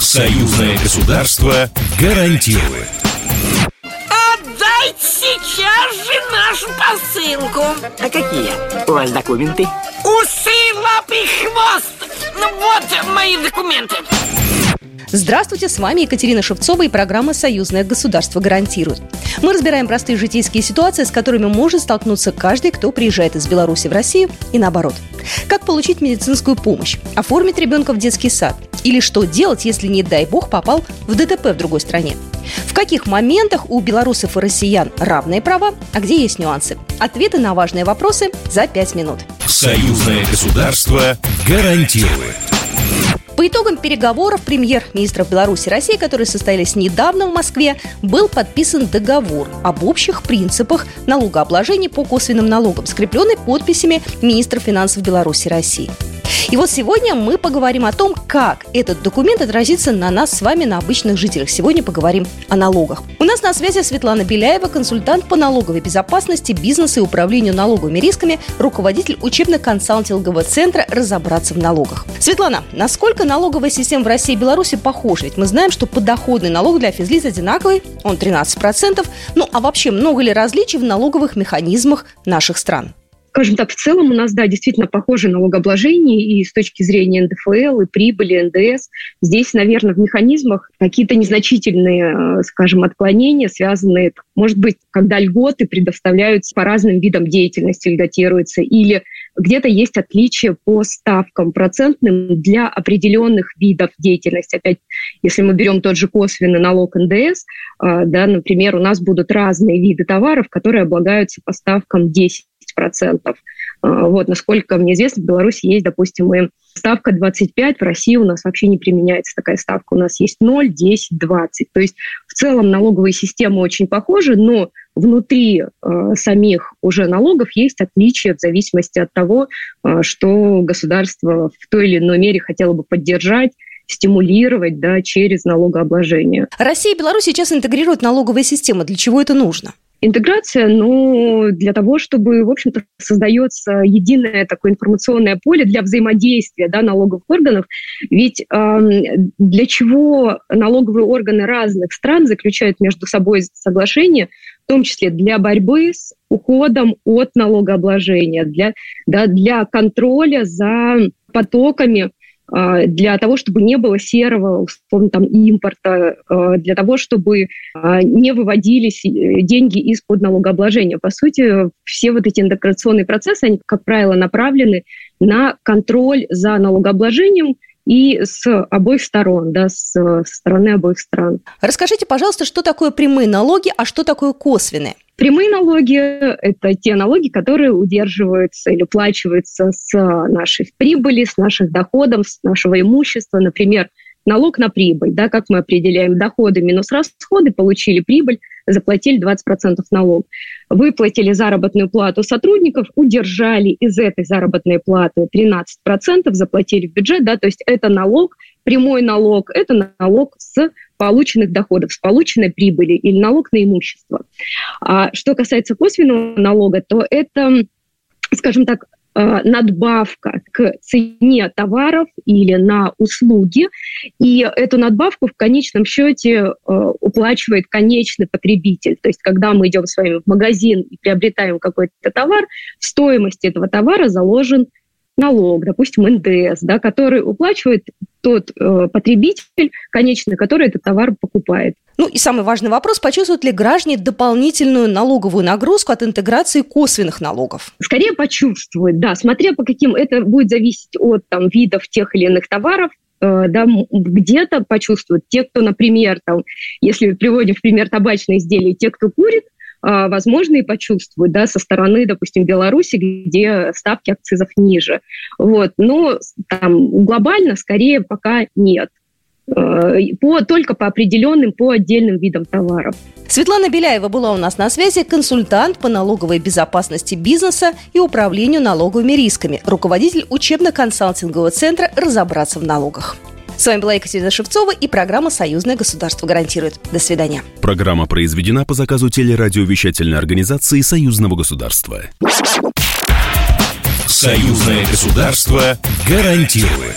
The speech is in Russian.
Союзное государство гарантирует. Отдайте сейчас же нашу посылку. А какие у вас документы? Усы, лапы, хвост. Ну вот мои документы. Здравствуйте, с вами Екатерина Шевцова и программа «Союзное государство гарантирует». Мы разбираем простые житейские ситуации, с которыми может столкнуться каждый, кто приезжает из Беларуси в Россию и наоборот. Как получить медицинскую помощь, оформить ребенка в детский сад или что делать, если, не дай бог, попал в ДТП в другой стране. В каких моментах у белорусов и россиян равные права, а где есть нюансы? Ответы на важные вопросы за пять минут. Союзное государство гарантирует. По итогам переговоров премьер-министров Беларуси и России, которые состоялись недавно в Москве, был подписан договор об общих принципах налогообложения по косвенным налогам, скрепленный подписями министров финансов Беларуси и России. И вот сегодня мы поговорим о том, как этот документ отразится на нас с вами, на обычных жителях. Сегодня поговорим о налогах. У нас на связи Светлана Беляева, консультант по налоговой безопасности, бизнесу и управлению налоговыми рисками, руководитель учебно-консалтингового центра «Разобраться в налогах». Светлана, насколько налоговая система в России и Беларуси похожа? Ведь мы знаем, что подоходный налог для физлиц одинаковый, он 13%. Ну а вообще много ли различий в налоговых механизмах наших стран? Скажем так, в целом у нас, да, действительно похоже налогообложение и с точки зрения НДФЛ, и прибыли, НДС. Здесь, наверное, в механизмах какие-то незначительные, э, скажем, отклонения, связанные, может быть, когда льготы предоставляются по разным видам деятельности, льготируются, или где-то есть отличия по ставкам процентным для определенных видов деятельности. Опять, если мы берем тот же косвенный налог НДС, э, да, например, у нас будут разные виды товаров, которые облагаются по ставкам 10 10%. А, вот, насколько мне известно, в Беларуси есть, допустим, и ставка 25, в России у нас вообще не применяется такая ставка. У нас есть 0, 10, 20. То есть в целом налоговые системы очень похожи, но внутри э, самих уже налогов есть отличия в зависимости от того, э, что государство в той или иной мере хотело бы поддержать стимулировать да, через налогообложение. Россия и Беларусь сейчас интегрируют налоговые системы. Для чего это нужно? Интеграция, ну, для того, чтобы, в общем-то, создается единое такое информационное поле для взаимодействия да, налоговых органов. Ведь э, для чего налоговые органы разных стран заключают между собой соглашения, в том числе для борьбы с уходом от налогообложения, для, да, для контроля за потоками для того, чтобы не было серого, условно, там, импорта, а, для того, чтобы а, не выводились э, деньги из-под налогообложения. По сути, все вот эти интеграционные процессы, они, как правило, направлены на контроль за налогообложением и с обоих сторон, да, с стороны обоих стран. Расскажите, пожалуйста, что такое прямые налоги, а что такое косвенные? Прямые налоги – это те налоги, которые удерживаются или уплачиваются с нашей прибыли, с наших доходов, с нашего имущества. Например, налог на прибыль, да, как мы определяем доходы минус расходы, получили прибыль, заплатили 20% налог. Выплатили заработную плату сотрудников, удержали из этой заработной платы 13%, заплатили в бюджет, да, то есть это налог, прямой налог, это налог с полученных доходов, с полученной прибыли или налог на имущество. А что касается косвенного налога, то это, скажем так, э, надбавка к цене товаров или на услуги. И эту надбавку в конечном счете э, уплачивает конечный потребитель. То есть когда мы идем с вами в магазин и приобретаем какой-то товар, в стоимости этого товара заложен налог, допустим, НДС, да, который уплачивает тот э, потребитель конечный, который этот товар покупает. Ну и самый важный вопрос, почувствуют ли граждане дополнительную налоговую нагрузку от интеграции косвенных налогов? Скорее почувствуют, да, смотря по каким, это будет зависеть от там, видов тех или иных товаров, э, да, где-то почувствуют. Те, кто, например, там, если приводим в пример табачные изделия, те, кто курит, возможно, и почувствуют да, со стороны, допустим, Беларуси, где ставки акцизов ниже. Вот. Но там, глобально скорее пока нет а, по, только по определенным, по отдельным видам товаров. Светлана Беляева была у нас на связи, консультант по налоговой безопасности бизнеса и управлению налоговыми рисками, руководитель учебно-консалтингового центра «Разобраться в налогах». С вами была Екатерина Шевцова и программа «Союзное государство гарантирует». До свидания. Программа произведена по заказу телерадиовещательной организации Союзного государства. Союзное государство гарантирует.